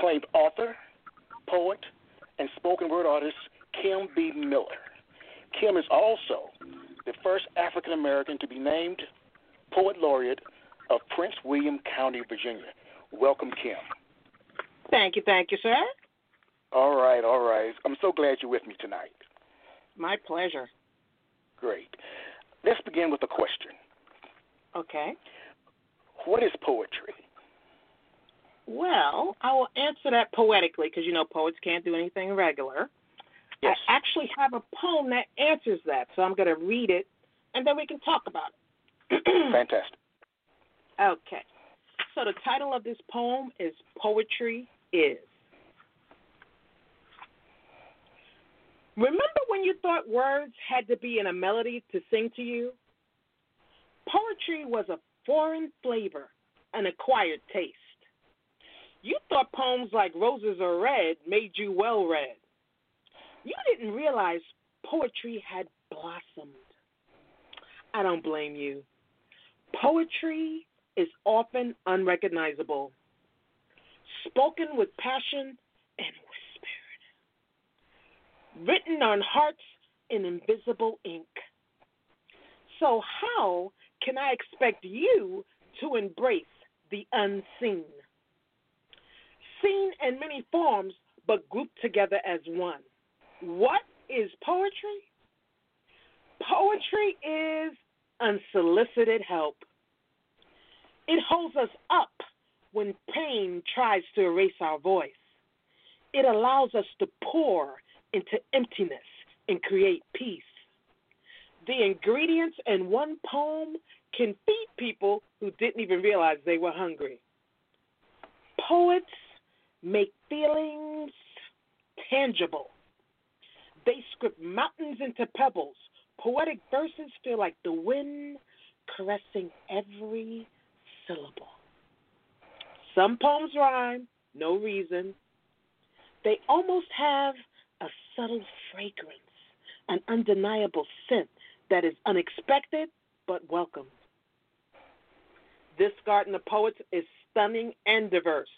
Acclaimed author, poet, and spoken word artist Kim B. Miller. Kim is also the first African American to be named Poet Laureate of Prince William County, Virginia. Welcome, Kim. Thank you, thank you, sir. All right, all right. I'm so glad you're with me tonight. My pleasure. Great. Let's begin with a question. Okay. What is poetry? Well, I will answer that poetically because you know poets can't do anything regular. Yes. I actually have a poem that answers that, so I'm going to read it and then we can talk about it. Fantastic. okay. So the title of this poem is Poetry Is. Remember when you thought words had to be in a melody to sing to you? Poetry was a foreign flavor, an acquired taste. You thought poems like Roses Are Red made you well read. You didn't realize poetry had blossomed. I don't blame you. Poetry is often unrecognizable, spoken with passion and whispered, written on hearts in invisible ink. So, how can I expect you to embrace the unseen? Seen in many forms, but grouped together as one. What is poetry? Poetry is unsolicited help. It holds us up when pain tries to erase our voice. It allows us to pour into emptiness and create peace. The ingredients in one poem can feed people who didn't even realize they were hungry. Poets make feelings tangible. They script mountains into pebbles. Poetic verses feel like the wind caressing every syllable. Some poems rhyme, no reason. They almost have a subtle fragrance, an undeniable scent that is unexpected but welcome. This garden of poets is stunning and diverse.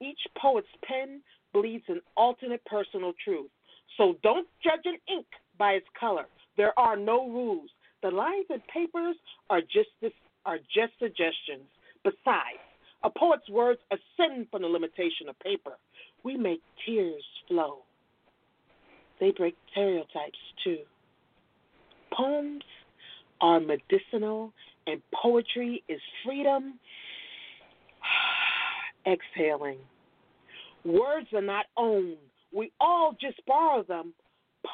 Each poet's pen bleeds an alternate personal truth. So don't judge an ink by its color. There are no rules. The lines and papers are just this, are just suggestions. Besides, a poet's words ascend from the limitation of paper. We make tears flow. They break stereotypes too. Poems are medicinal, and poetry is freedom. Exhaling. Words are not owned. We all just borrow them.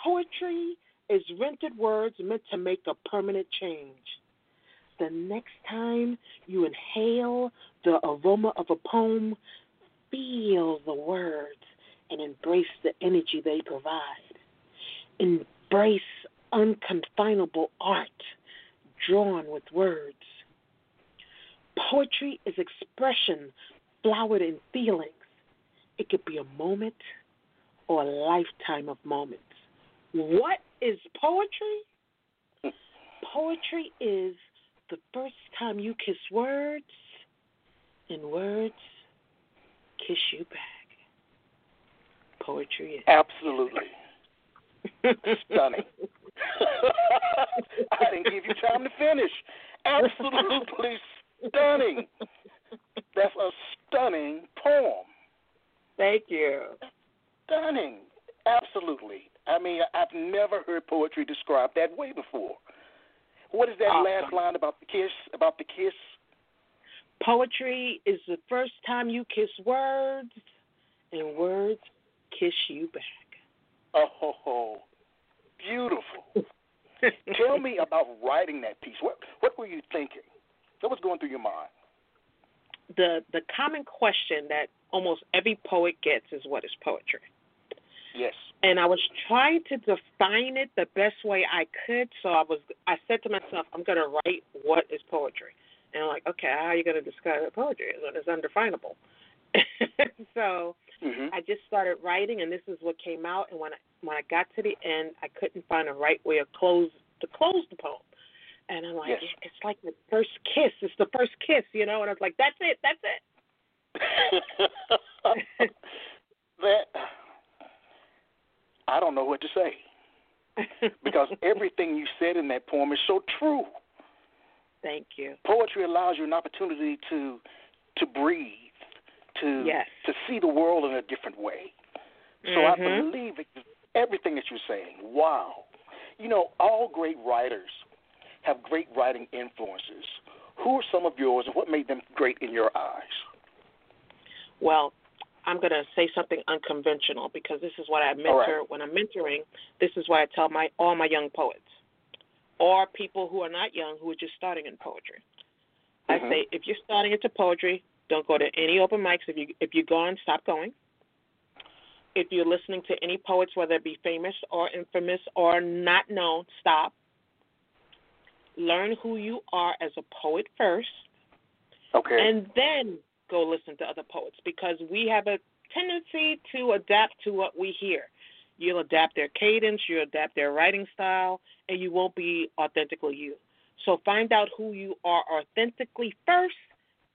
Poetry is rented words meant to make a permanent change. The next time you inhale the aroma of a poem, feel the words and embrace the energy they provide. Embrace unconfinable art drawn with words. Poetry is expression flowered in feelings. It could be a moment or a lifetime of moments. What is poetry? Poetry is the first time you kiss words, and words kiss you back. Poetry is. Absolutely. Stunning. I didn't give you time to finish. Absolutely stunning. That's a stunning poem. Thank you. Stunning. Absolutely. I mean, I've never heard poetry described that way before. What is that Awesome. last line about the kiss? About the kiss? Poetry is the first time you kiss words, and words kiss you back. Oh, ho, ho. beautiful. Tell me about writing that piece. What what were you thinking? What was going through your mind? The the common question that almost every poet gets is what is poetry? Yes. And I was trying to define it the best way I could. So I was I said to myself, I'm gonna write what is poetry. And I'm like, okay, how are you gonna describe what poetry is? It's undefinable. so mm-hmm. I just started writing, and this is what came out. And when I when I got to the end, I couldn't find a right way of close to close the poem. And I'm like, yes. it's like the first kiss. It's the first kiss, you know. And I was like, that's it, that's it. that I don't know what to say because everything you said in that poem is so true. Thank you. Poetry allows you an opportunity to to breathe, to yes. to see the world in a different way. So mm-hmm. I believe it, everything that you're saying. Wow. You know, all great writers have great writing influences. Who are some of yours and what made them great in your eyes? Well, I'm going to say something unconventional because this is what I mentor right. when I'm mentoring. This is what I tell my all my young poets or people who are not young who are just starting in poetry. Mm-hmm. I say if you're starting into poetry, don't go to any open mics. If you if you're gone, stop going. If you're listening to any poets, whether it be famous or infamous or not known, stop. Learn who you are as a poet first. Okay. And then go listen to other poets because we have a tendency to adapt to what we hear. You'll adapt their cadence, you'll adapt their writing style, and you won't be authentically you. So find out who you are authentically first,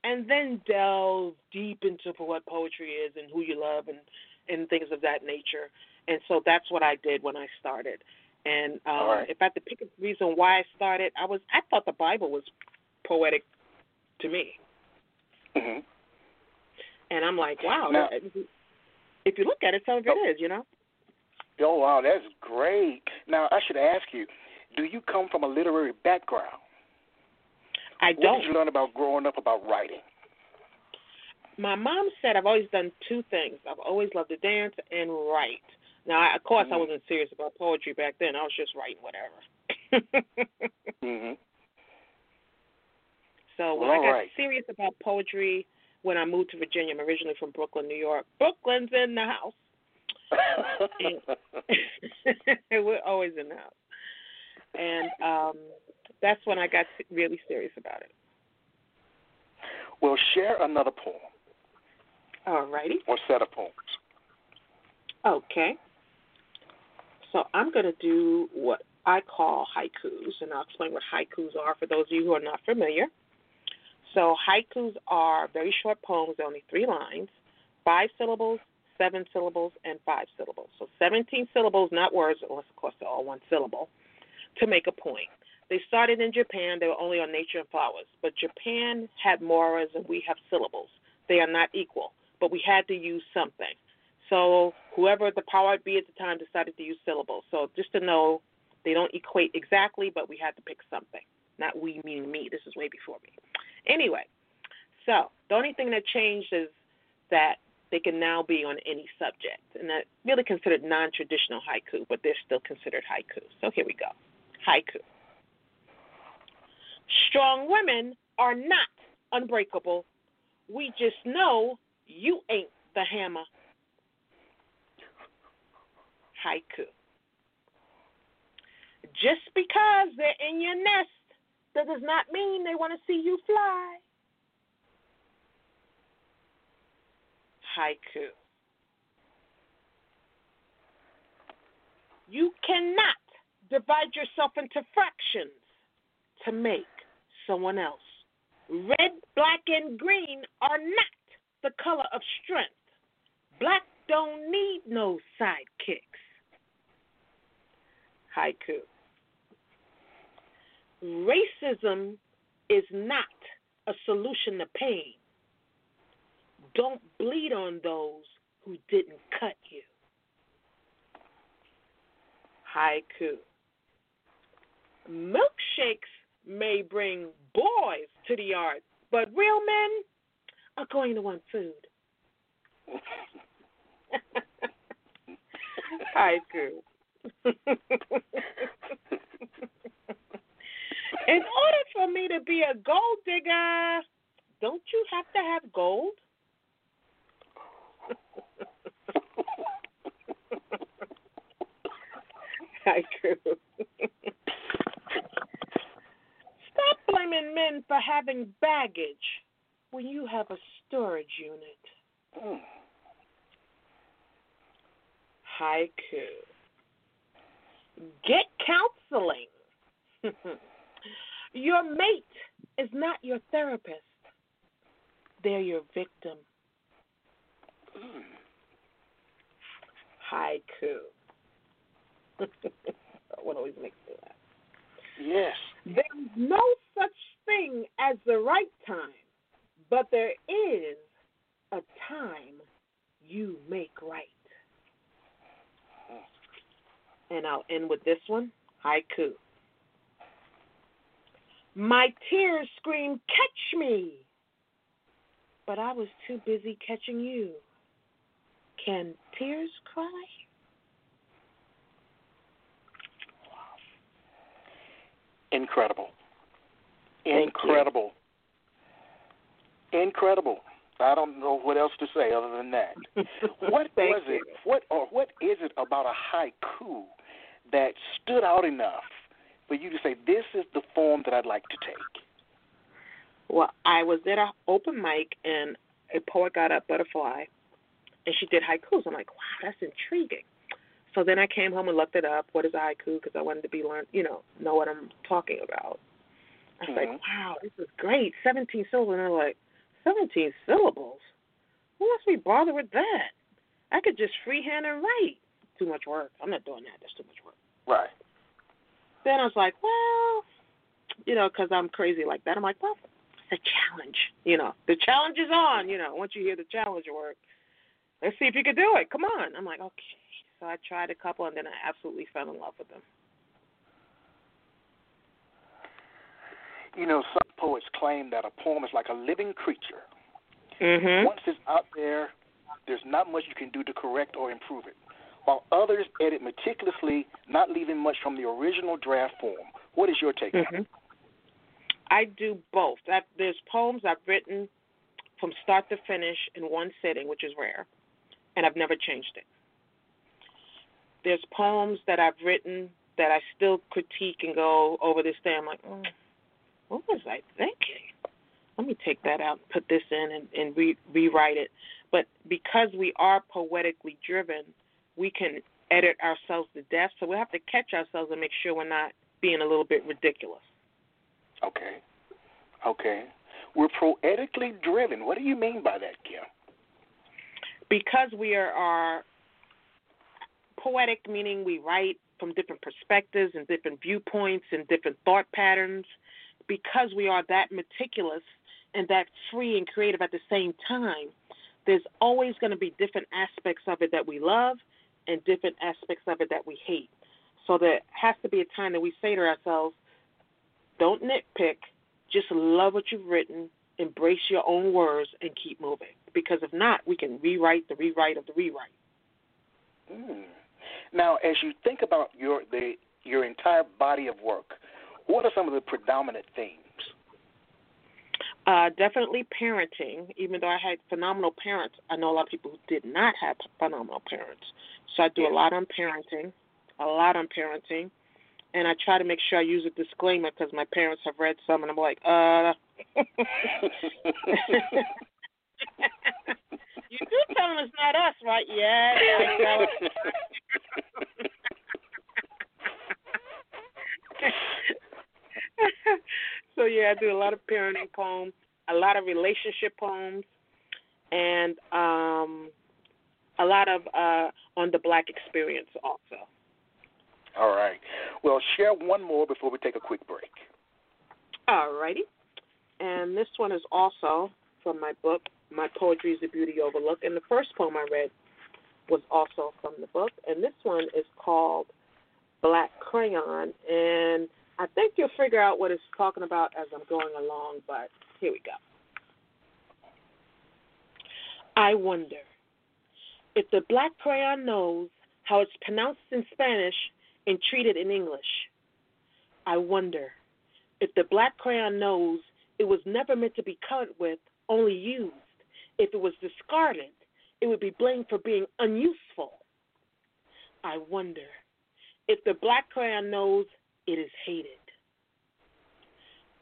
and then delve deep into what poetry is and who you love and and things of that nature. And so that's what I did when I started. And um, right. if I had to pick a reason why I started, I was I thought the Bible was poetic to me. Mm-hmm. And I'm like, wow. Now, that, if you look at it, some of it oh, is, you know. Oh wow, that's great. Now I should ask you, do you come from a literary background? I don't. What did you learn about growing up about writing? My mom said I've always done two things. I've always loved to dance and write. Now, I, of course, mm-hmm. I wasn't serious about poetry back then. I was just writing whatever. mm-hmm. So when well, I got right. serious about poetry, when I moved to Virginia, I'm originally from Brooklyn, New York. Brooklyn's in the house. we're always in the house. And um, that's when I got really serious about it. Well, share another poem. All righty. Or set of poems. Okay. So I'm going to do what I call haikus, and I'll explain what haikus are for those of you who are not familiar. So haikus are very short poems, only three lines, five syllables, seven syllables, and five syllables. So 17 syllables, not words, unless of course they're all one syllable, to make a point. They started in Japan. They were only on nature and flowers. But Japan had moras and we have syllables. They are not equal, but we had to use something. So whoever the power be at the time decided to use syllables. So just to know, they don't equate exactly, but we had to pick something. Not we meaning me. This is way before me. Anyway, so the only thing that changed is that they can now be on any subject, and that really considered non-traditional haiku, but they're still considered haiku. So here we go, haiku. Strong women are not unbreakable. We just know you ain't the hammer. Haiku. Just because they're in your nest, that does not mean they want to see you fly. Haiku. You cannot divide yourself into fractions to make someone else. Red, black, and green are not the color of strength. Black don't need no sidekicks. Haiku. Racism is not a solution to pain. Don't bleed on those who didn't cut you. Haiku. Milkshakes may bring boys to the yard, but real men are going to want food. Haiku. In order for me to be a gold digger, don't you have to have gold? Haiku. Stop blaming men for having baggage when you have a storage unit. Mm. Haiku. Get counseling. your mate is not your therapist, they're your victim. Mm. Haiku. what always makes me laugh. Yes. There's no such thing as the right time, but there is a time you make right. And I'll end with this one haiku. My tears screamed, Catch me! But I was too busy catching you. Can tears cry? Incredible. Incredible. Incredible. I don't know what else to say other than that. What was you. it? What or what is it about a haiku that stood out enough for you to say this is the form that I'd like to take? Well, I was at an open mic and a poet got up, Butterfly, and she did haikus. I'm like, wow, that's intriguing. So then I came home and looked it up. What is a haiku? Because I wanted to be learn, you know, know what I'm talking about. I was like, Mhm. wow, this is great. 17 syllables. And I'm like, 17 syllables? Who wants to be bothered with that? I could just freehand and write. Too much work. I'm not doing that. That's too much work. Right. Then I was like, well, you know, because I'm crazy like that. I'm like, well, it's a challenge. You know, the challenge is on. You know, once you hear the challenge word, let's see if you can do it. Come on. I'm like, okay. So I tried a couple, and then I absolutely fell in love with them. You know, some poets claim that a poem is like a living creature. Mhm. Once it's out there, there's not much you can do to correct or improve it. While others edit meticulously, not leaving much from the original draft form. What is your take on it? Mhm. I do both. That there's poems I've written from start to finish in one sitting, which is rare, and I've never changed it. There's poems that I've written that I still critique and go over this day. I'm like, mm, what was I thinking? Let me take that out, and put this in, and, and re- rewrite it. But because we are poetically driven, we can edit ourselves to death. So we have to catch ourselves and make sure we're not being a little bit ridiculous. Okay. Okay. We're poetically driven. What do you mean by that, Kim? because we are, are poetic, meaning we write from different perspectives and different viewpoints and different thought patterns, because we are that meticulous and that free and creative at the same time, there's always going to be different aspects of it that we love and different aspects of it that we hate. So there has to be a time that we say to ourselves, don't nitpick, just love what you've written, embrace your own words, and keep moving. Because if not, we can rewrite the rewrite of the rewrite. Hmm. Now, as you think about your the your entire body of work, what are some of the predominant themes? Uh, definitely parenting. Even though I had phenomenal parents, I know a lot of people who did not have phenomenal parents. So I do Yes. a lot on parenting, a lot on parenting, and I try to make sure I use a disclaimer because my parents have read some, and I'm like, uh. you do tell them it's not us, right? Yeah, I tell 'em. so yeah, I do a lot of parenting poems, a lot of relationship poems, and um, a lot of uh, on the black experience also. All right. Well, share one more before we take a quick break. Alrighty, and this one is also from my book, My Poetry is the Beauty Overlooked, and the first poem I read was also from the book, and this one is called Black Crayon, and I think you'll figure out what it's talking about as I'm going along, but here we go. I wonder if the black crayon knows how it's pronounced in Spanish and treated in English. I wonder If the black crayon knows it was never meant to be colored with, only used, if it was discarded, it would be blamed for being unuseful. I wonder if the black crayon knows it is hated.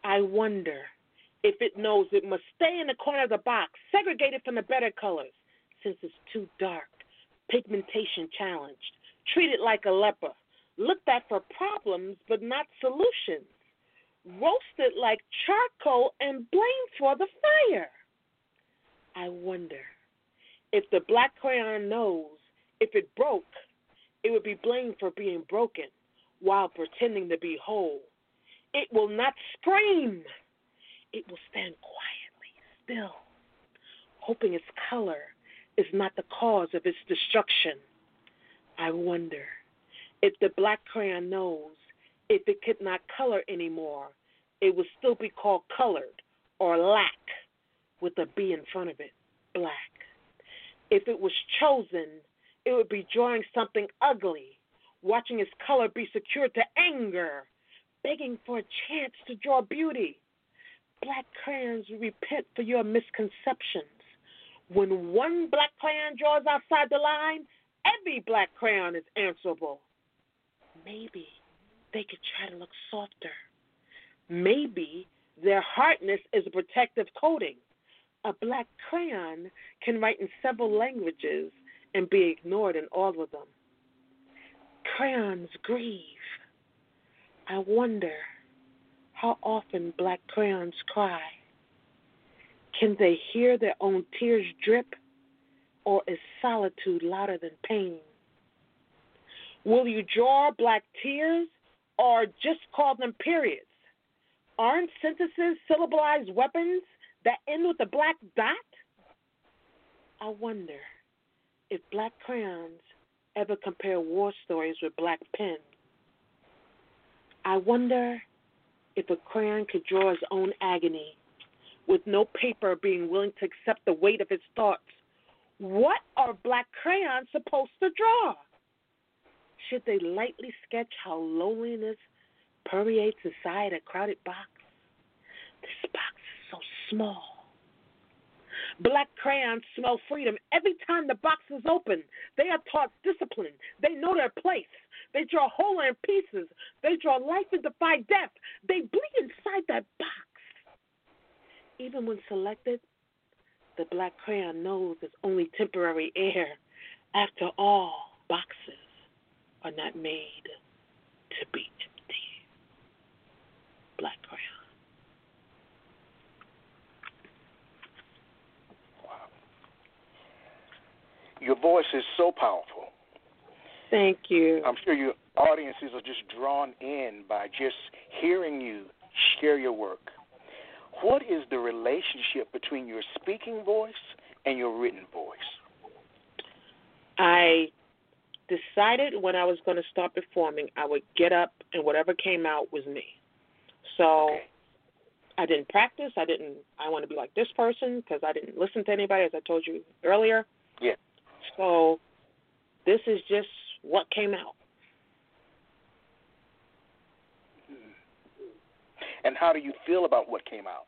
I wonder if it knows it must stay in the corner of the box, segregated from the better colors, since it's too dark, pigmentation challenged, treated like a leper, looked at for problems but not solutions, roasted like charcoal and blamed for the fire. I wonder if the black crayon knows if it broke, it would be blamed for being broken while pretending to be whole. It will not scream. It will stand quietly still, hoping its color is not the cause of its destruction. I wonder if the black crayon knows if it could not color anymore, it would still be called colored or lack with a B in front of it, black. If it was chosen, it would be drawing something ugly, watching its color be secured to anger, begging for a chance to draw beauty. Black crayons repent for your misconceptions. When one black crayon draws outside the line, every black crayon is answerable. Maybe they could try to look softer. Maybe their hardness is a protective coating. A black crayon can write in several languages and be ignored in all of them. Crayons grieve. I wonder how often black crayons cry. Can they hear their own tears drip, or is solitude louder than pain? Will you draw black tears, or just call them periods? Aren't sentences syllabized weapons that end with a black dot? I wonder if black crayons ever compare war stories with black pen. I wonder if a crayon could draw his own agony with no paper being willing to accept the weight of his thoughts. What are black crayons supposed to draw? Should they lightly sketch how loneliness permeates inside a crowded box? This box is so small. Black crayons smell freedom. Every time the box is open, they are taught discipline. They know their place. They draw whole in pieces. They draw life and defy death. They bleed inside that box. Even when selected, the black crayon knows it's only temporary air. After all, boxes are not made to be empty. Black crayon. Your voice is so powerful. Thank you. I'm sure your audiences are just drawn in by just hearing you share your work. What is the relationship between your speaking voice and your written voice? I decided when I was going to start performing, I would get up and whatever came out was me. So Okay. I didn't practice. I didn't. I want to be like this person because I didn't listen to anybody, as I told you earlier. So this is just what came out. And how do you feel about what came out?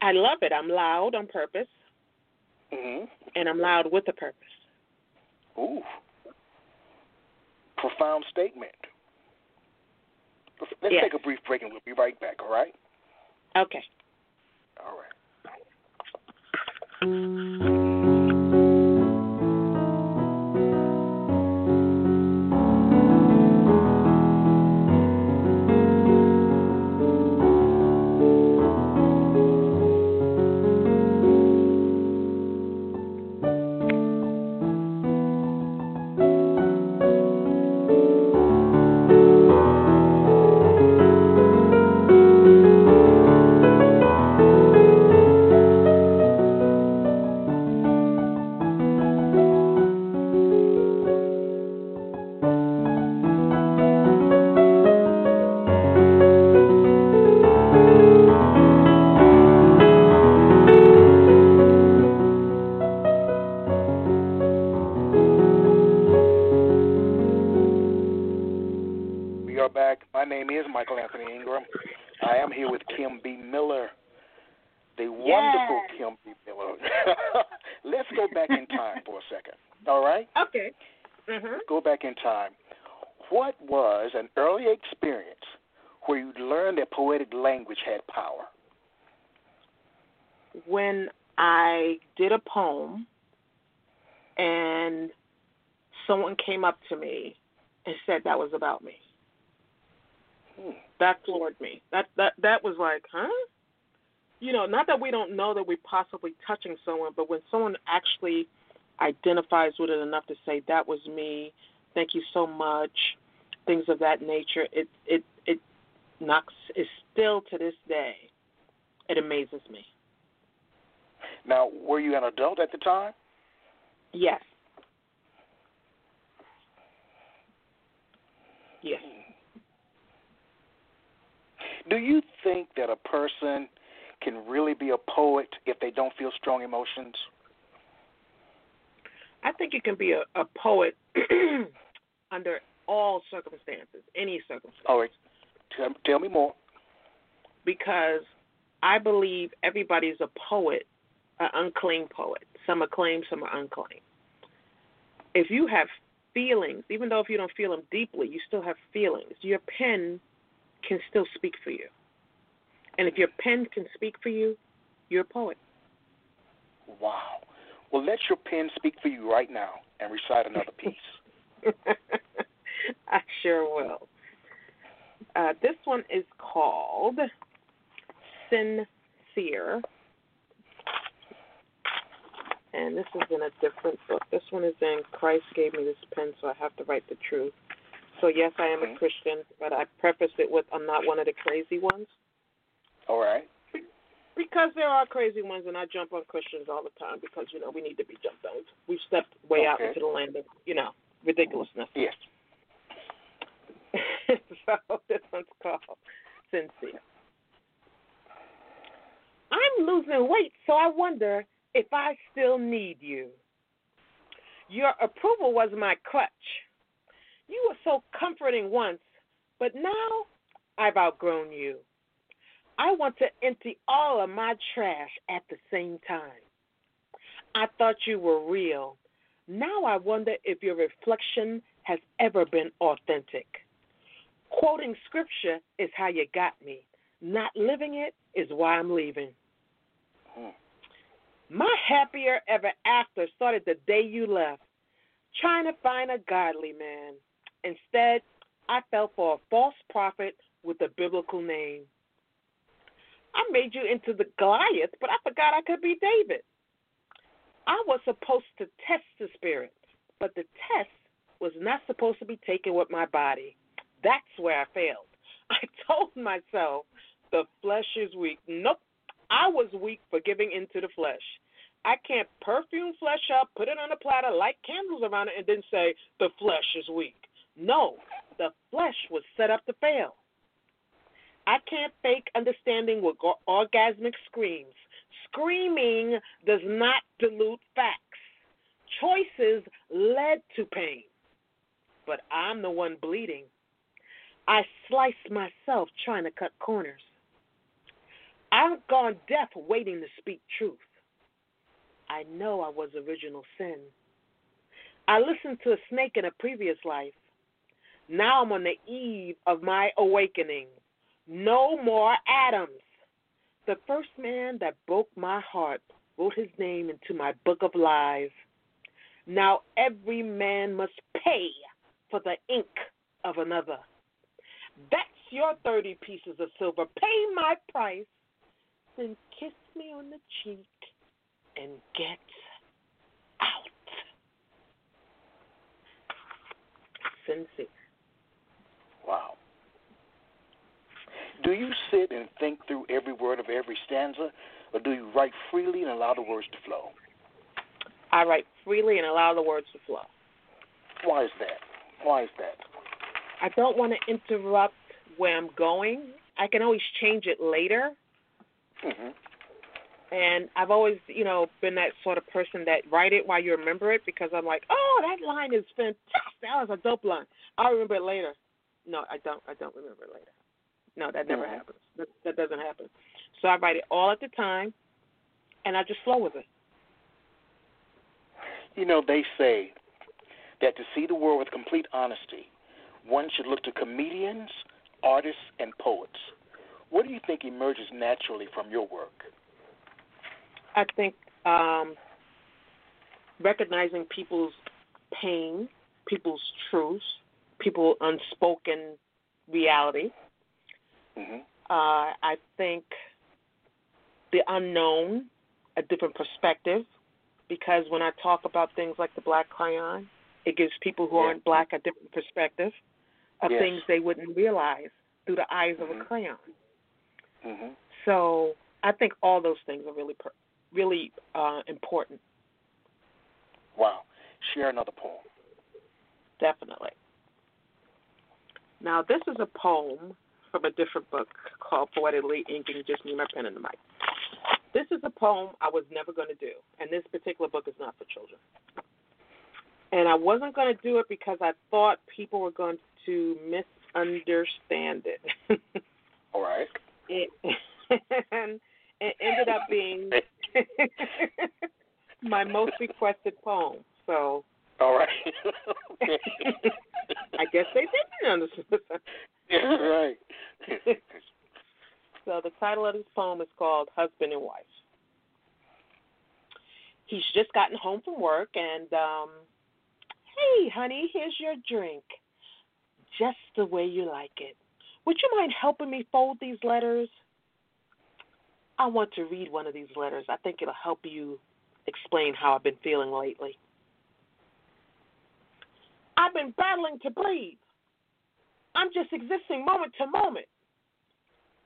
I love it. I'm loud on purpose, Mm-hmm. and I'm loud with a purpose. Ooh. Profound statement. Let's Yes. take a brief break and we'll be right back, all right? Okay. All right. You know, not that we don't know that we're possibly touching someone, but when someone actually identifies with it enough to say that was me, thank you so much, things of that nature, it it it knocks is still to this day, it amazes me. Now, were you an adult at the time? Yes. Yes. Do you think that a person can really be a poet if they don't feel strong emotions? I think you can be a, a poet under all circumstances, any circumstance. All right. Tell, tell me more. Because I believe everybody's a poet, an unclaimed poet. Some are claimed, some are unclaimed. If you have feelings, even though if you don't feel them deeply, you still have feelings. Your pen can still speak for you. And if your pen can speak for you, you're a poet. Wow. Well, let your pen speak for you right now and recite another piece. I sure will. Uh, this one is called Sincere. And this is in a different book. This one is in Christ Gave Me This Pen, so I have to write the truth. So, yes, I am a Christian, but I preface it with I'm not one of the crazy ones. All right. Because there are crazy ones, and I jump on Christians all the time because, you know, we need to be jumped on. We've stepped way out into the land of, you know, ridiculousness. Yes. so this one's called Sincere. I'm losing weight, so I wonder if I still need you. Your approval was my crutch. You were so comforting once, but now I've outgrown you. I want to empty all of my trash at the same time. I thought you were real. Now I wonder if your reflection has ever been authentic. Quoting scripture is how you got me. Not living it is why I'm leaving. Hmm. My happier ever after started the day you left, trying to find a godly man. Instead, I fell for a false prophet with a biblical name. I made you into the Goliath, but I forgot I could be David. I was supposed to test the spirit, but the test was not supposed to be taken with my body. That's where I failed. I told myself the flesh is weak. Nope. I was weak for giving into the flesh. I can't perfume flesh up, put it on a platter, light candles around it, and then say the flesh is weak. No, the flesh was set up to fail. I can't fake understanding with orgasmic screams. Screaming does not dilute facts. Choices led to pain, but I'm the one bleeding. I sliced myself trying to cut corners. I've gone deaf waiting to speak truth. I know I was original sin. I listened to a snake in a previous life. Now I'm on the eve of my awakening. No more Adams. The first man that broke my heart wrote his name into my book of lies. Now every man must pay for the ink of another. That's your 30 pieces of silver. Pay my price, then kiss me on the cheek and get out. Sincere. Wow. Do you sit and think through every word of every stanza, or do you write freely and allow the words to flow? I write freely and allow the words to flow. Why is that? Why is that? I don't want to interrupt where I'm going. I can always change it later. hmm And I've always, you know, been that sort of person that write it while you remember it because I'm like, oh, that line is fantastic. That was a dope line. I'll remember it later. No, I don't. I don't remember it later. No, that never Mhm. happens. That, that doesn't happen. So I write it all at the time, and I just flow with it. You know, they say that to see the world with complete honesty, one should look to comedians, artists, and poets. What do you think emerges naturally from your work? I think um, recognizing people's pain, people's truths, people's unspoken reality. Mm-hmm. Uh, I think the unknown, a different perspective, because when I talk about things like the black crayon, it gives people who yeah. aren't black a different perspective of yes. things they wouldn't realize through the eyes mm-hmm. of a crayon. Mm-hmm. So I think all those things are really, really uh, important. Wow. Share another poem. Definitely. Now, this is a poem from a different book called Poetically Inking, just me, my pen, and the mic. This is a poem I was never going to do, and this particular book is not for children. And I wasn't going to do it because I thought people were going to misunderstand it. All right. It, and it ended up being my most requested poem. So. All right. I guess they didn't understand. right. so the title of this poem is called Husband and Wife. He's just gotten home from work and um hey honey, here's your drink. Just the way you like it. Would you mind helping me fold these letters? I want to read one of these letters. I think it'll help you explain how I've been feeling lately. I've been battling to breathe. I'm just existing moment to moment.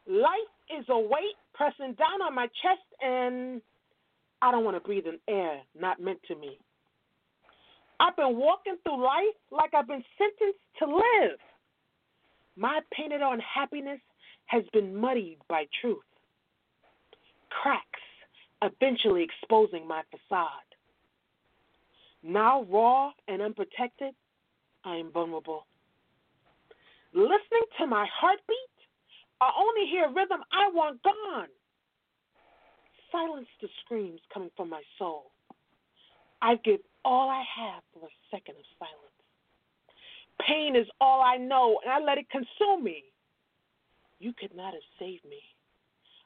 Life is a weight pressing down on my chest, and I don't want to breathe in air not meant to me. I've been walking through life like I've been sentenced to live. My painted on happiness has been muddied by truth. Cracks eventually exposing my facade. Now raw and unprotected, I am vulnerable. Listening to my heartbeat, I only hear rhythm I want gone. Silence the screams coming from my soul. I give all I have for a second of silence. Pain is all I know, and I let it consume me. You could not have saved me.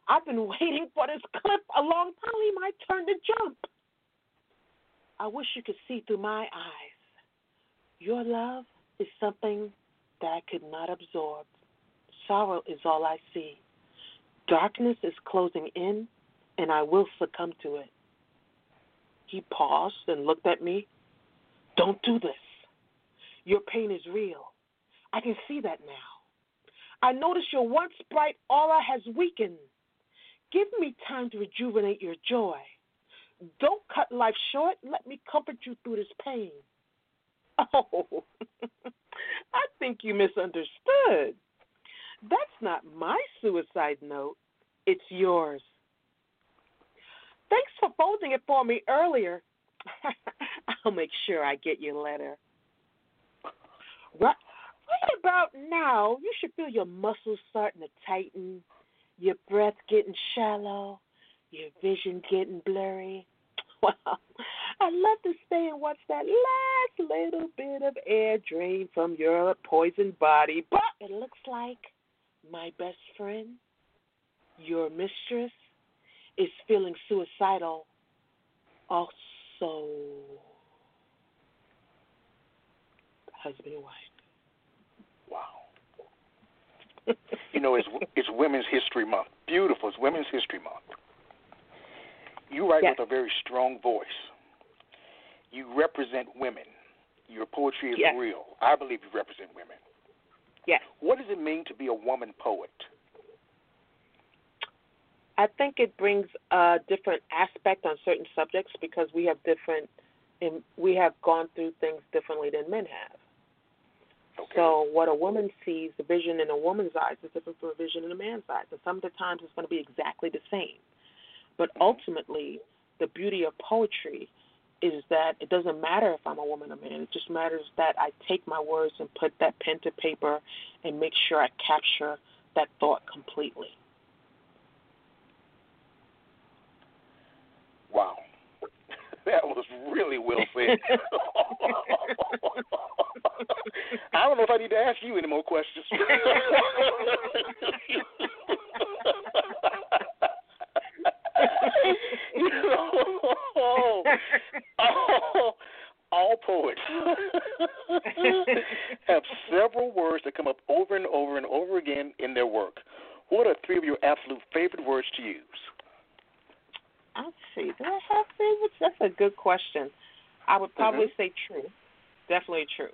I've been waiting for this clip a long time, my turn to jump. I wish you could see through my eyes. Your love is something that I could not absorb. Sorrow is all I see. Darkness is closing in, and I will succumb to it. He paused and looked at me. Don't do this. Your pain is real. I can see that now. I notice your once bright aura has weakened. Give me time to rejuvenate your joy. Don't cut life short. Let me comfort you through this pain. Oh, I think you misunderstood. That's not my suicide note, it's yours. Thanks for folding it for me earlier. I'll make sure I get your letter. Right, right about now, you should feel your muscles starting to tighten, your breath getting shallow, your vision getting blurry. Well, I love to stay and watch that last little bit of air drain from your poisoned body, but it looks like my best friend, your mistress, is feeling suicidal also. Husband and wife. Wow. you know, it's it's Women's History Month. Beautiful. It's Women's History Month. You write yes. with a very strong voice. You represent women. Your poetry is yes. real. I believe you represent women. Yes. What does it mean to be a woman poet? I think it brings a different aspect on certain subjects because we have different, and we have gone through things differently than men have. Okay. So what a woman sees, the vision in a woman's eyes is different from a vision in a man's eyes. And some of the times it's going to be exactly the same. But ultimately, the beauty of poetry is that it doesn't matter if I'm a woman or man. It just matters that I take my words and put that pen to paper and make sure I capture that thought completely. Wow. That was really well said. I don't know if I need to ask you any more questions oh, oh, all poets have several words that come up over and over and over again in their work. What are three of your absolute favorite words to use? Let's see. Do I have favorites? That's a good question. I would probably mm-hmm. say truth. Definitely truth.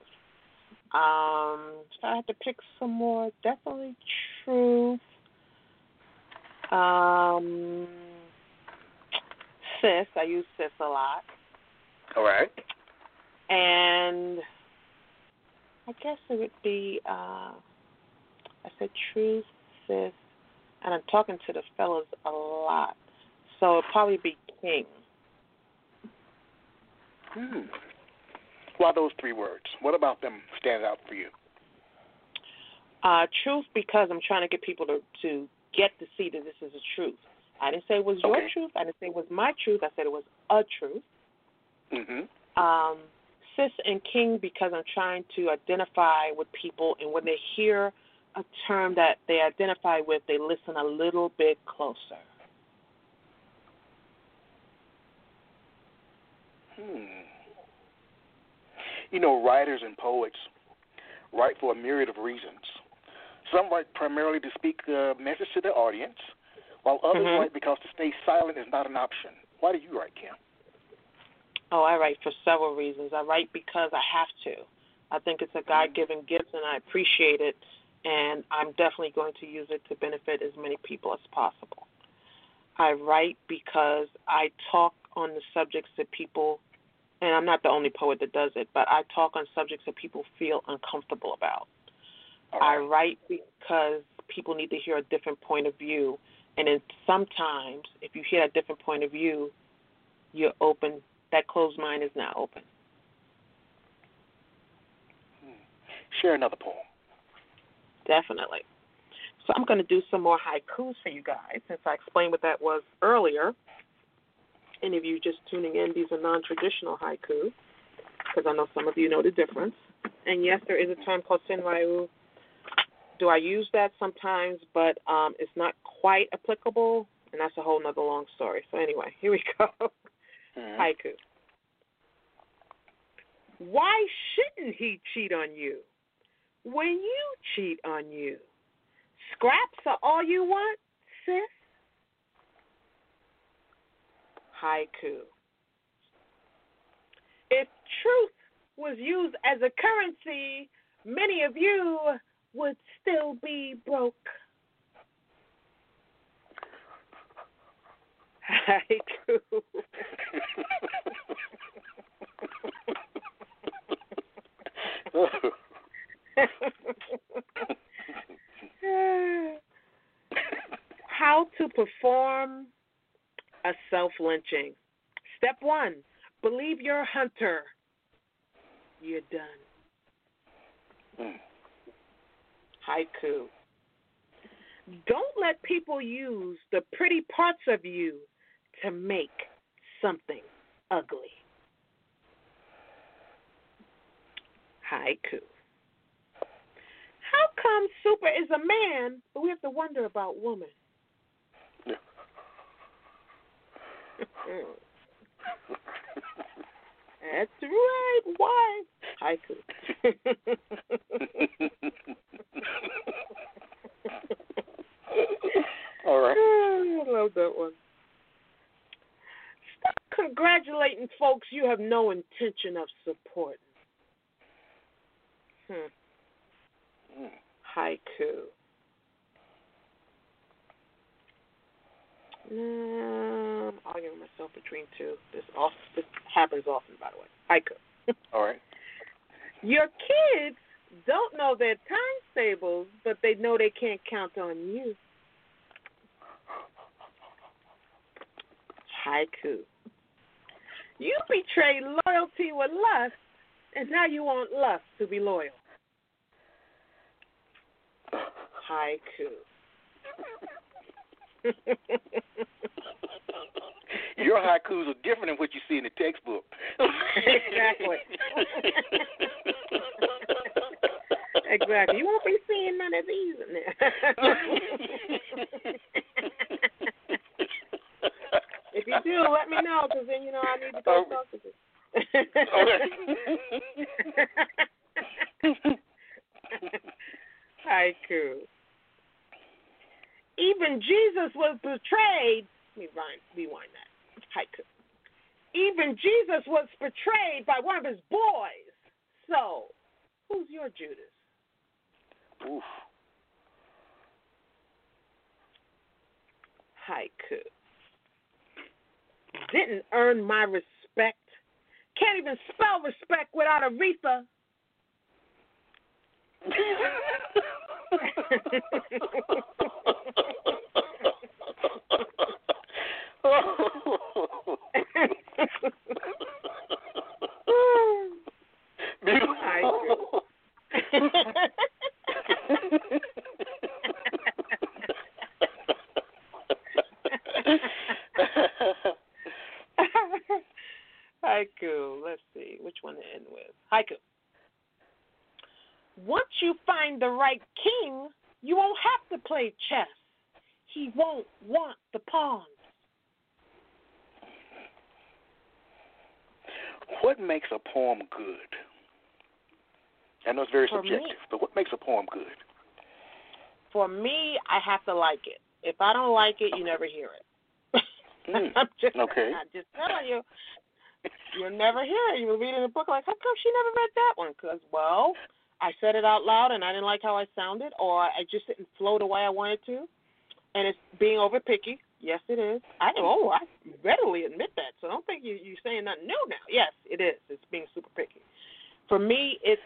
Um, if I had to pick some more, definitely truth. Um, sis. I use sis a lot. All right. And I guess it would be uh I said truth, sis, and I'm talking to the fellas a lot. So it'd probably be king. Hmm. Why those three words? What about them stand out for you? Uh, truth because I'm trying to get people to to get to see that this is the truth. I didn't say it was your Okay. truth. I didn't say it was my truth. I said it was a truth. Mm-hmm. Um, sis and king because I'm trying to identify with people, and when they hear a term that they identify with, they listen a little bit closer. Hmm. You know, writers and poets write for a myriad of reasons. Some write primarily to speak a message to their audience, while others Mhm. write because to stay silent is not an option. Why do you write, Kim? Oh, I write for several reasons. I write because I have to. I think it's a God given gift, and I appreciate it, and I'm definitely going to use it to benefit as many people as possible. I write because I talk on the subjects that people, and I'm not the only poet that does it, but I talk on subjects that people feel uncomfortable about. All I write because people need to hear a different point of view, and then sometimes, if you hear a different point of view, you're open. That closed mind is not open. Hmm. Share another poem. Definitely. So I'm going to do some more haikus for you guys since I explained what that was earlier. Any of you just tuning in, these are non-traditional haiku because I know some of you know the difference. And yes, there is a term called senryu. Do I use that sometimes, but um, it's not quite applicable, and that's a whole nother long story. So anyway, here we go. Mhm. Haiku. Why shouldn't he cheat on you when you cheat on you? Scraps are all you want, sis? Haiku. If truth was used as a currency, many of you would still be broke. Haiku. How to perform a self lynching. Step one believe you're a hunter. You're done. Mm. Haiku. Don't let people use the pretty parts of you to make something ugly. Haiku. How come Super is a man, but we have to wonder about woman? That's right. Why? Haiku. All right. I love that one. Stop congratulating folks you have no intention of supporting. Hmm. Mm. Haiku. No, I'm arguing myself between two. This off this happens often, by the way. Haiku. All right. Your kids don't know their timetables, but they know they can't count on you. Haiku. You betrayed loyalty with lust, and now you want lust to be loyal. Haiku. Your haikus are different than what you see in the textbook. exactly. exactly. You won't be seeing none of these in there. if you do, let me know, because then you know I need to go oh. talk to you. Haiku. Even Jesus was betrayed. Let me rewind, rewind that. Haiku. Even Jesus was betrayed by one of his boys. So, who's your Judas? Oof. Haiku. Didn't earn my respect. Can't even spell respect without Aretha. Haiku. Let's see which one to end with. Haiku. Once you find the right king, you won't have to play chess. He won't want the pawns. What makes a poem good? I know it's very For me- subjective, but what makes a poem good? For me, I have to like it. If I don't like it, you never hear it. Mm, I'm just, okay. I'm just telling you. You'll never hear it. You will read it in a book like, how come she never read that one? Because, well, I said it out loud and I didn't like how I sounded, or I just didn't flow the way I wanted to. And it's being over picky. Yes, it is. I oh, I readily admit that. So don't think you you're saying nothing new now. Yes, it is. It's being super picky. For me, it's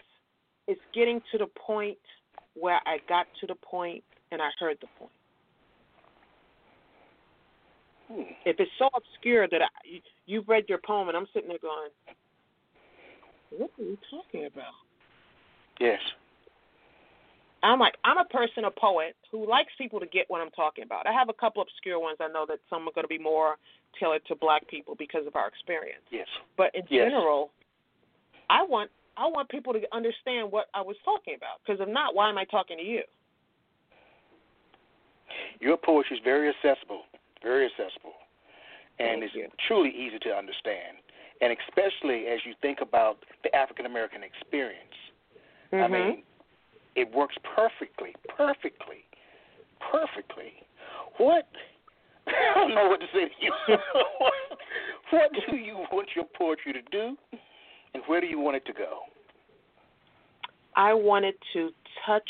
it's getting to the point where I got to the point and I heard the point. Hmm. If it's so obscure that I, you, you've read your poem and I'm sitting there going, "What are you talking about?" Yes. I'm like, I'm a person, a poet, who likes people to get what I'm talking about. I have a couple obscure ones. I know that some are going to be more tailored to black people because of our experience. Yes. But in Yes. general, I want I want people to understand what I was talking about. Because if not, why am I talking to you? Your poetry is very accessible, very accessible, and Thank it's you. truly easy to understand. And especially as you think about the African American experience, I Mhm. mean, it works perfectly, perfectly, perfectly. What? I don't know what to say to you. what do you want your poetry to do, and where do you want it to go? I wanted to touch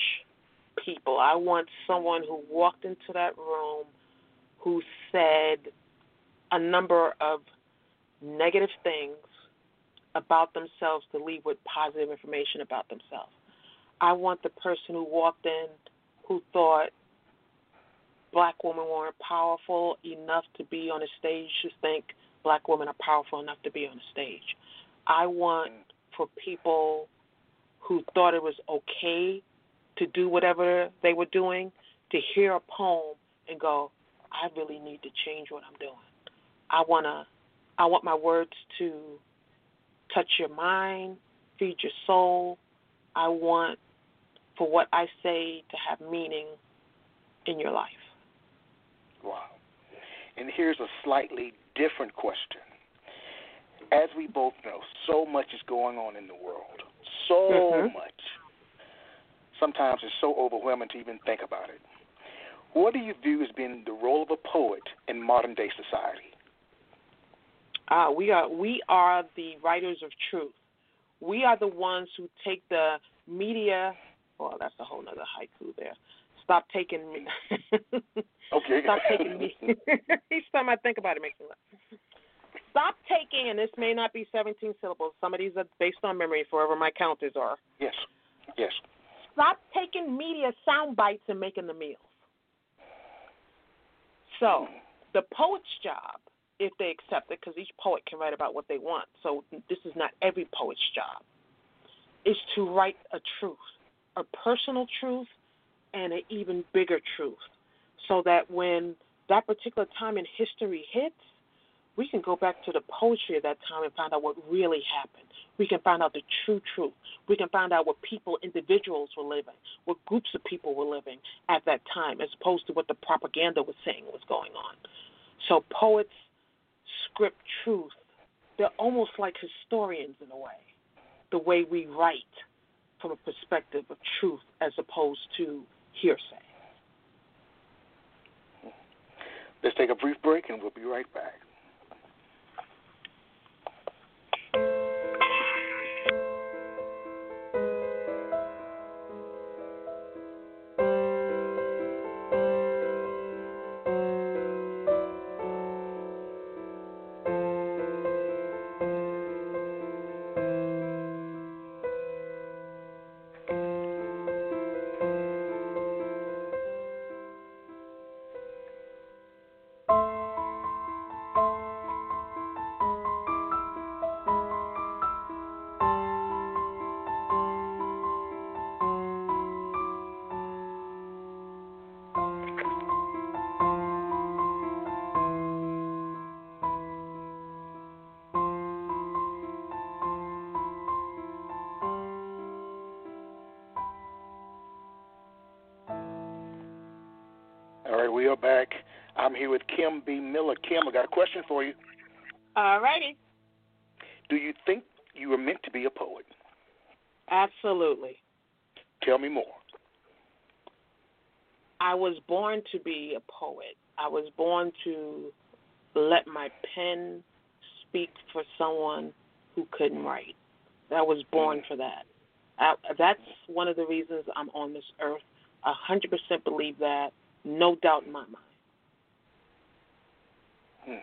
people. I want someone who walked into that room who said a number of negative things about themselves to leave with positive information about themselves. I want the person who walked in who thought black women weren't powerful enough to be on a stage to think black women are powerful enough to be on a stage. I want for people who thought it was okay to do whatever they were doing to hear a poem and go, I really need to change what I'm doing. I wanna I want my words to touch your mind, feed your soul. I want for what I say to have meaning in your life. Wow. And here's a slightly different question. As we both know, so much is going on in the world. So Mhm. much. Sometimes it's so overwhelming to even think about it. What do you view as being the role of a poet in modern day society? Ah, we are we are the writers of truth. We are the ones who take the media. Well, that's a whole nother haiku there. Stop taking me. Okay. Stop taking me. Each time I think about it, it makes me laugh. Stop taking, and this may not be 17 syllables. Some of these are based on memory, forever my counters are. Yes. Yes. Stop taking media sound bites and making the meals. So, the poet's job, if they accept it, because each poet can write about what they want, so this is not every poet's job, is to write a truth, a personal truth, and an even bigger truth, so that when that particular time in history hits, we can go back to the poetry of that time and find out what really happened. We can find out the true truth. We can find out what people, individuals were living, what groups of people were living at that time, as opposed to what the propaganda was saying was going on. So poets script truth. They're almost like historians in a way, the way we write from a perspective of truth as opposed to hearsay. Let's take a brief break and we'll be right back. Are back. I'm here with Kim B. Miller. Kim, I got a question for you. All righty. Do you think you were meant to be a poet? Absolutely. Tell me more. I was born to be a poet. I was born to let my pen speak for someone who couldn't write. I was born mm. for that. I, that's one of the reasons I'm on this earth. A hundred percent believe that. No doubt in my mind. Hmm.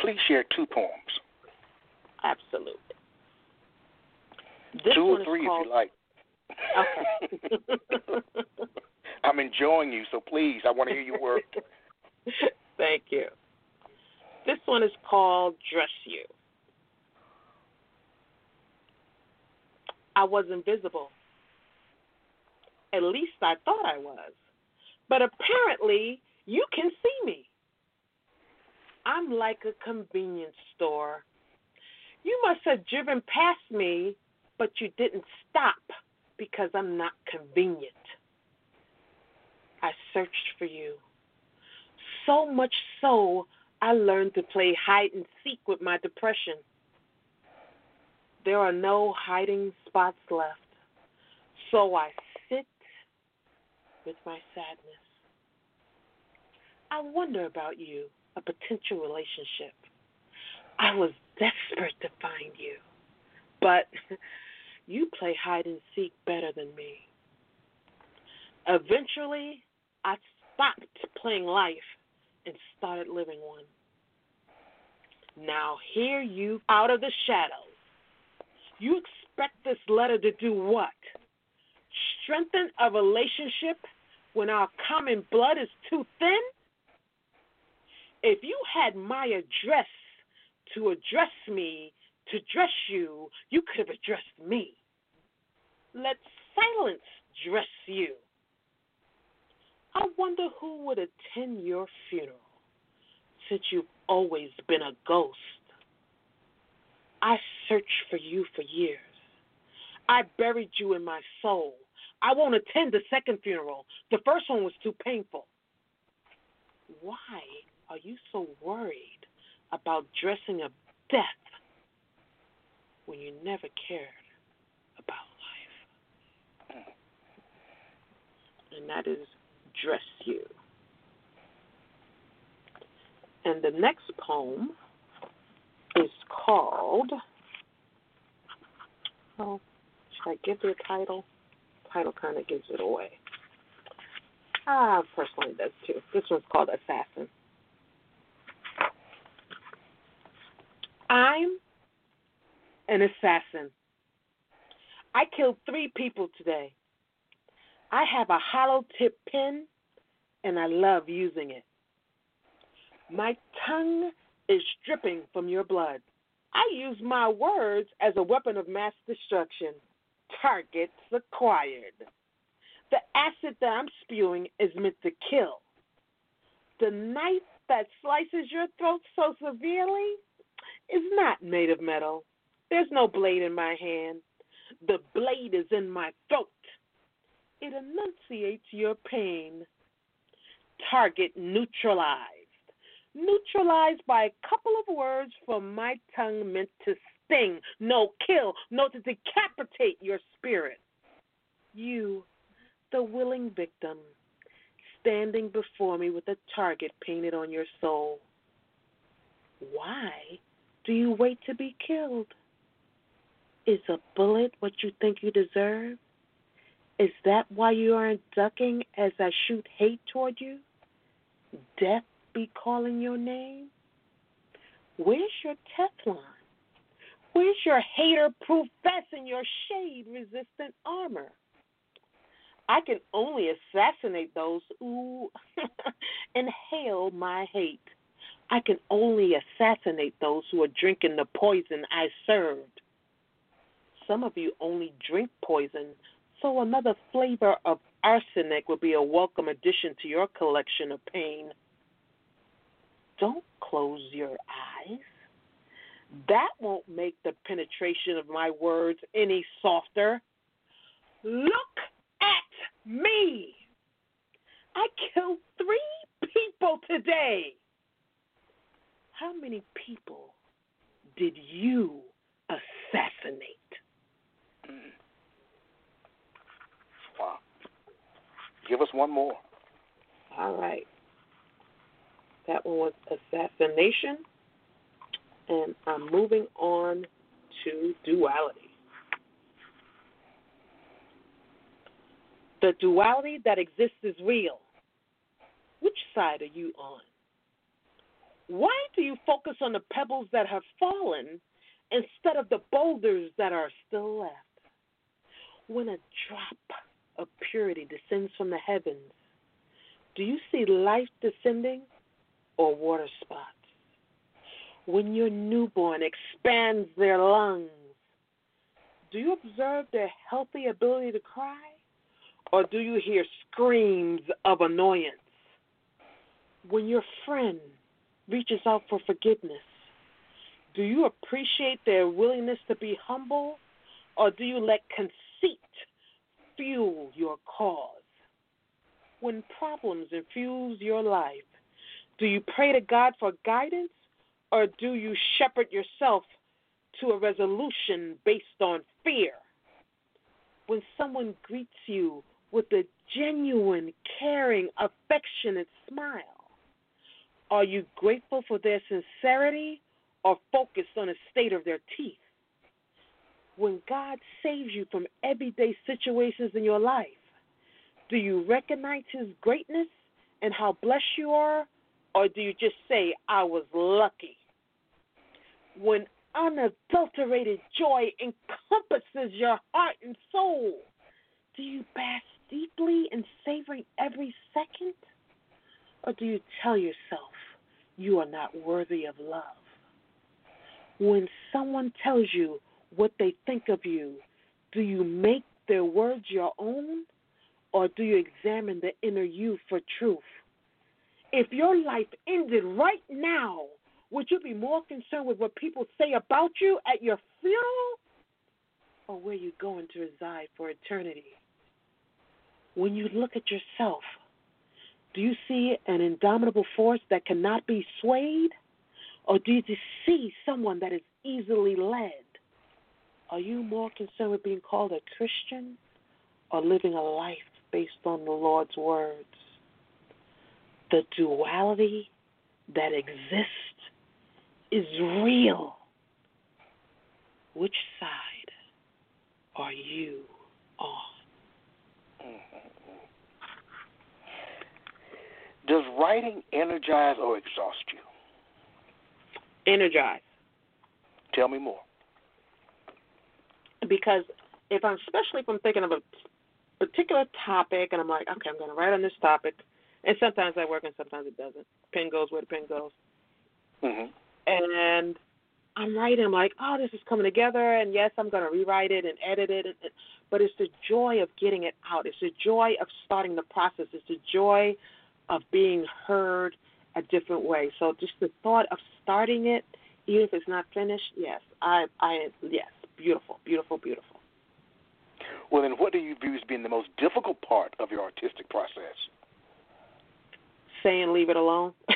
Please share two poems. Absolutely. This two or three called... if you like. Okay. I'm enjoying you, so please, I want to hear your work. Thank you. This one is called Dress You. I was invisible. At least I thought I was. But apparently, you can see me. I'm like a convenience store. You must have driven past me, but you didn't stop because I'm not convenient. I searched for you. So much so, I learned to play hide and seek with my depression. There are no hiding spots left. So I with my sadness. I wonder about you, a potential relationship. I was desperate to find you, but you play hide and seek better than me. Eventually, I stopped playing life and started living one. Now, here you out of the shadows. You expect this letter to do what? Strengthen a relationship when our common blood is too thin? if you had my address to address me, to dress you, you could have addressed me. Let silence dress you. I wonder who would attend your funeral since you've always been a ghost. I searched for you for years. I buried you in my soul. I won't attend the second funeral. The first one was too painful. Why are you so worried about dressing up death when you never cared about life? And that is Dress You. And the next poem is called. Oh, should I give the title? Title kind of gives it away. Ah, personally does too. This one's called Assassin. I'm an assassin. I killed three people today. I have a hollow tip pen and I love using it. My tongue is dripping from your blood. I use my words as a weapon of mass destruction. Targets acquired. The acid that I'm spewing is meant to kill. The knife that slices your throat so severely is not made of metal. There's no blade in my hand. The blade is in my throat. It enunciates your pain. Target neutralized. Neutralized by a couple of words from my tongue meant to sting, no kill, no to decapitate your spirit. You, the willing victim, standing before me with a target painted on your soul. Why do you wait to be killed? Is a bullet what you think you deserve? Is that why you aren't ducking as I shoot hate toward you? Death be calling your name? Where's your Teflon? Where's your hater proof vest and your shade resistant armor? I can only assassinate those who inhale my hate. I can only assassinate those who are drinking the poison I served. Some of you only drink poison, so another flavor of arsenic would be a welcome addition to your collection of pain. Don't close your eyes. That won't make the penetration of my words any softer. Look at me. I killed three people today. How many people did you assassinate? Wow. Give us one more. All right. That one was assassination. And I'm moving on to duality. The duality that exists is real. Which side are you on? Why do you focus on the pebbles that have fallen instead of the boulders that are still left? When a drop of purity descends from the heavens, do you see life descending or water spots? When your newborn expands their lungs, do you observe their healthy ability to cry? Or do you hear screams of annoyance? When your friend reaches out for forgiveness, do you appreciate their willingness to be humble? Or do you let conceit fuel your cause? When problems infuse your life, do you pray to God for guidance or do you shepherd yourself to a resolution based on fear? When someone greets you with a genuine, caring, affectionate smile, are you grateful for their sincerity or focused on the state of their teeth? When God saves you from everyday situations in your life, do you recognize His greatness and how blessed you are, or do you just say, I was lucky? When unadulterated joy encompasses your heart and soul, do you bask deeply in savoring every second? Or do you tell yourself you are not worthy of love? When someone tells you what they think of you, do you make their words your own? Or do you examine the inner you for truth? If your life ended right now, would you be more concerned with what people say about you at your funeral or where you're going to reside for eternity? When you look at yourself, do you see an indomitable force that cannot be swayed? Or do you see someone that is easily led? Are you more concerned with being called a Christian or living a life based on the Lord's words? The duality that exists is real. Which side are you on? Does writing energize or exhaust you? Energize. Tell me more. Because if I'm, especially if I'm thinking of a particular topic and I'm like, okay, I'm going to write on this topic, and sometimes I work and sometimes it doesn't. Pen goes where the pen goes. Mm-hmm. And I'm writing, I'm like, oh, this is coming together, and yes, I'm going to rewrite it and edit it, and, but it's the joy of getting it out. It's the joy of starting the process. It's the joy of being heard a different way. So just the thought of starting it, even if it's not finished, yes, I, I, yes, beautiful, beautiful, beautiful. Well, then, what do you view as being the most difficult part of your artistic process? Saying leave it alone.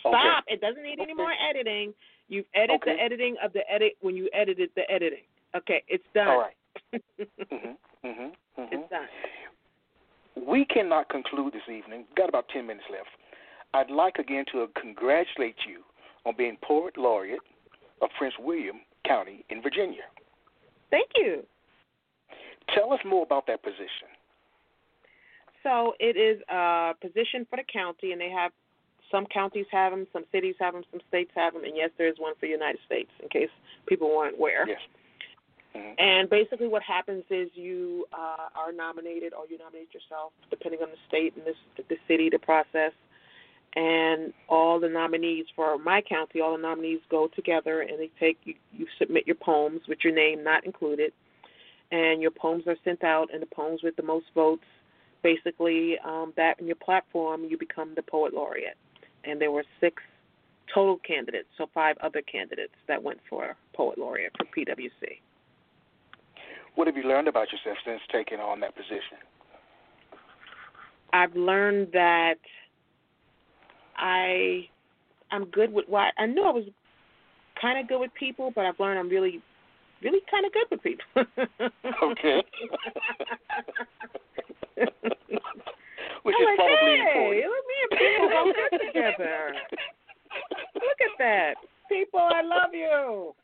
Stop. Okay. It doesn't need any more editing. You've edited Okay. the editing of the edit when you edited the editing. Okay, it's done. All right. mm-hmm, mm-hmm, mm-hmm. it's done. We cannot conclude this evening. We've got about 10 minutes left. I'd like again to congratulate you on being Poet Laureate of Prince William County in Virginia. Thank you. Tell us more about that position. So it is a position for the county, and they have some counties have them, some cities have them, some states have them, and yes, there is one for the United States. In case people weren't aware. Yes. Mhm. And basically, what happens is you uh, are nominated, or you nominate yourself, depending on the state and this, the city, the process. And all the nominees for my county, all the nominees go together, and they take you. You submit your poems with your name not included, and your poems are sent out. And the poems with the most votes, basically, um, that in your platform, you become the poet laureate. And there were six total candidates, so five other candidates that went for poet laureate for PWC. What have you learned about yourself since taking on that position? I've learned that I I'm good with what I knew I was kind of good with people, but I've learned I'm really really kind of good with people. Okay. Which I'm is like, probably hey, important. look me and people go good together. Look at that, people! I love you.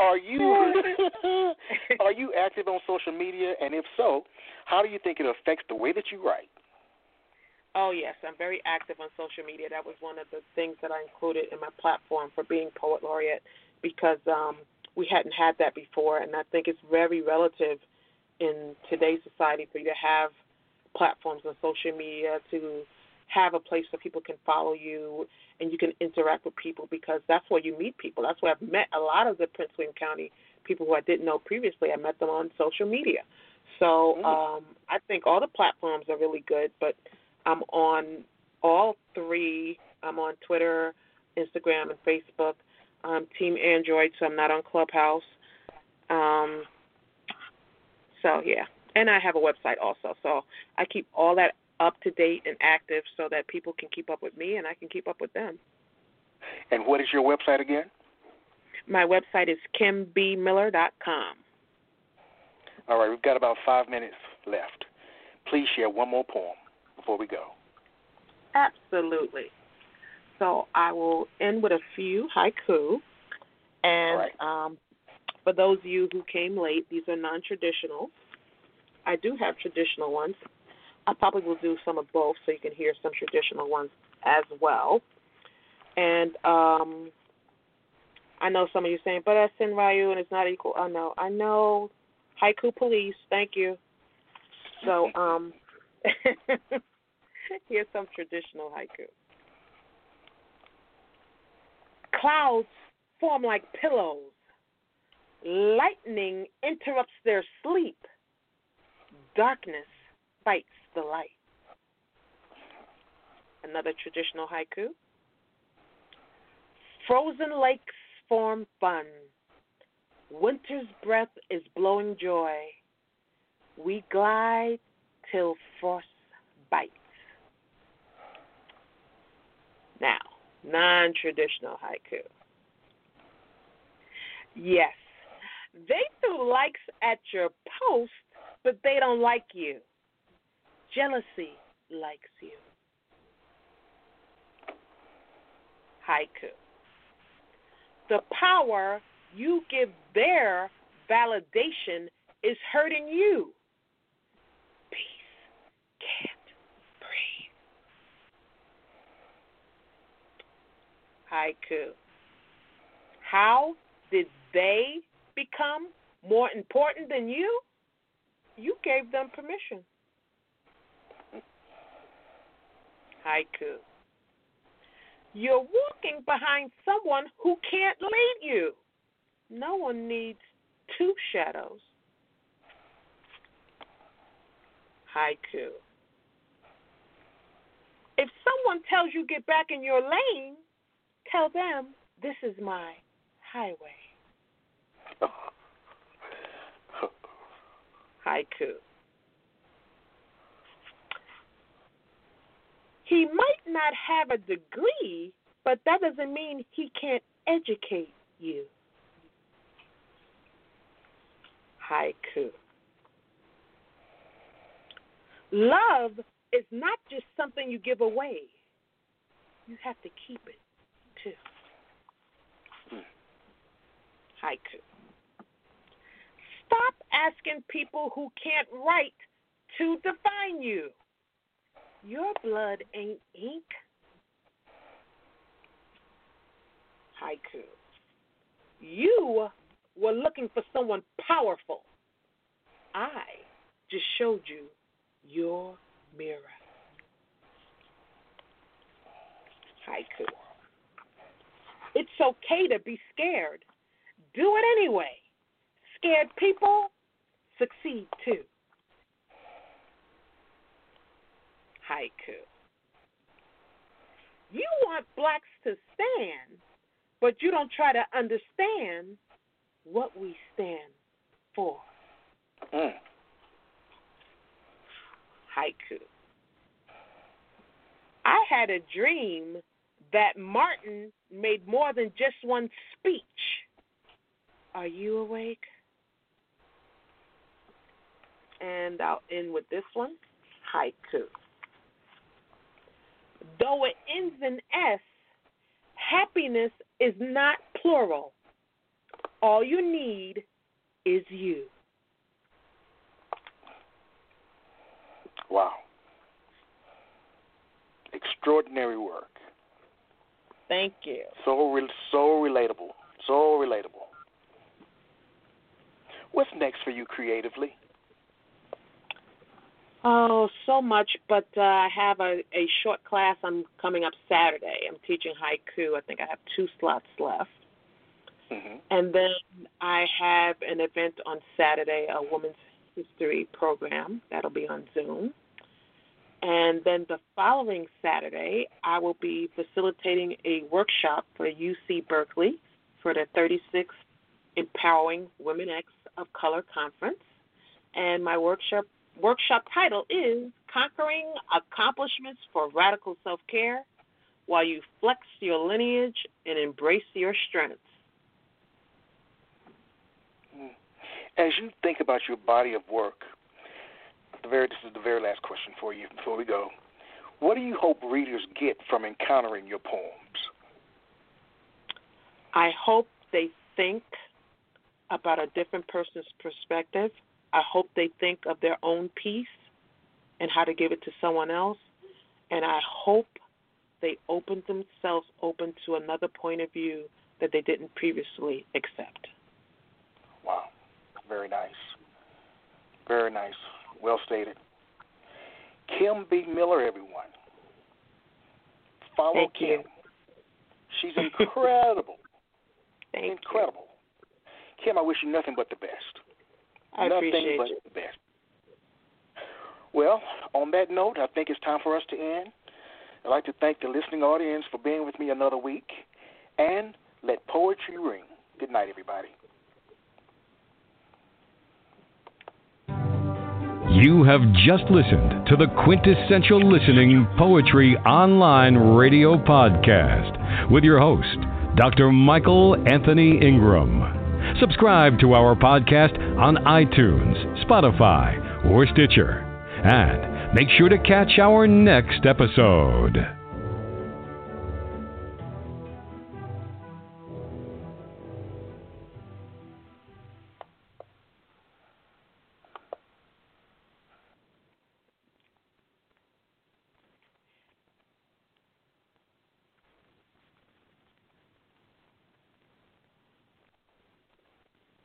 are you oh, are you active on social media and if so, how do you think it affects the way that you write? Oh yes, I'm very active on social media. That was one of the things that I included in my platform for being poet laureate because um, we hadn't had that before, and I think it's very relative in today's society for you to have platforms on social media to have a place where people can follow you and you can interact with people because that's where you meet people. That's where I've met a lot of the Prince William County people who I didn't know previously. I met them on social media. So Mm. um, I think all the platforms are really good, but I'm on all three. I'm on Twitter, Instagram, and Facebook. I'm Team Android, so I'm not on Clubhouse. Um, so yeah, and I have a website also. So I keep all that up to date and active so that people can keep up with me and I can keep up with them. And what is your website again? My website is kimbmiller.com. All right, we've got about five minutes left. Please share one more poem before we go. Absolutely. So I will end with a few haiku. And right. um, for those of you who came late, these are non traditional. I do have traditional ones. I probably will do some of both so you can hear some traditional ones as well. And um, I know some of you saying, but that's senryu and it's not equal. I know. I know. Haiku police, thank you. So um, here's some traditional haiku. Clouds form like pillows. Lightning interrupts their sleep. Darkness fights the light. Another traditional haiku. Frozen lakes form fun. Winter's breath is blowing joy. We glide till frost bites. Now, non traditional haiku. Yes, they threw likes at your post, but they don't like you. Jealousy likes you. Haiku. The power you give their validation is hurting you. Peace can't breathe. Haiku. How did they become more important than you? You gave them permission. Haiku. You're walking behind someone who can't lead you. No one needs two shadows. Haiku. If someone tells you get back in your lane, tell them this is my highway. Haiku. He might not have a degree, but that doesn't mean he can't educate you. Haiku. Love is not just something you give away, you have to keep it too. Haiku. Stop asking people who can't write to define you. Your blood ain't ink. Haiku. You were looking for someone powerful. I just showed you your mirror. Haiku. It's okay to be scared. Do it anyway. Scared people succeed too. Haiku. You want blacks to stand, but you don't try to understand what we stand for. Mm. Haiku. I had a dream that Martin made more than just one speech. Are you awake? And I'll end with this one haiku. Though it ends in S, happiness is not plural. All you need is you. Wow. Extraordinary work. Thank you. So re- so relatable. So relatable. What's next for you creatively? Oh, so much, but uh, I have a, a short class I'm coming up Saturday. I'm teaching haiku. I think I have two slots left. Mm-hmm. And then I have an event on Saturday, a women's history program. That'll be on Zoom. And then the following Saturday, I will be facilitating a workshop for UC Berkeley for the 36th Empowering Women X of Color Conference. And my workshop workshop title is Conquering Accomplishments for Radical Self Care while you flex your lineage and embrace your strengths. Hmm. As you think about your body of work, the very this is the very last question for you before we go. What do you hope readers get from encountering your poems? I hope they think about a different person's perspective. I hope they think of their own piece and how to give it to someone else. And I hope they open themselves open to another point of view that they didn't previously accept. Wow. Very nice. Very nice. Well stated. Kim B. Miller, everyone. Follow Thank Kim. you. She's incredible. Thank incredible. Kim, I wish you nothing but the best. you. I nothing appreciate but you. the best. Well, on that note, I think it's time for us to end. I'd like to thank the listening audience for being with me another week. And let poetry ring. Good night, everybody. You have just listened to the Quintessential Listening Poetry Online Radio Podcast with your host, Dr. Michael Anthony Ingram. Subscribe to our podcast on iTunes, Spotify, or Stitcher. And make sure to catch our next episode.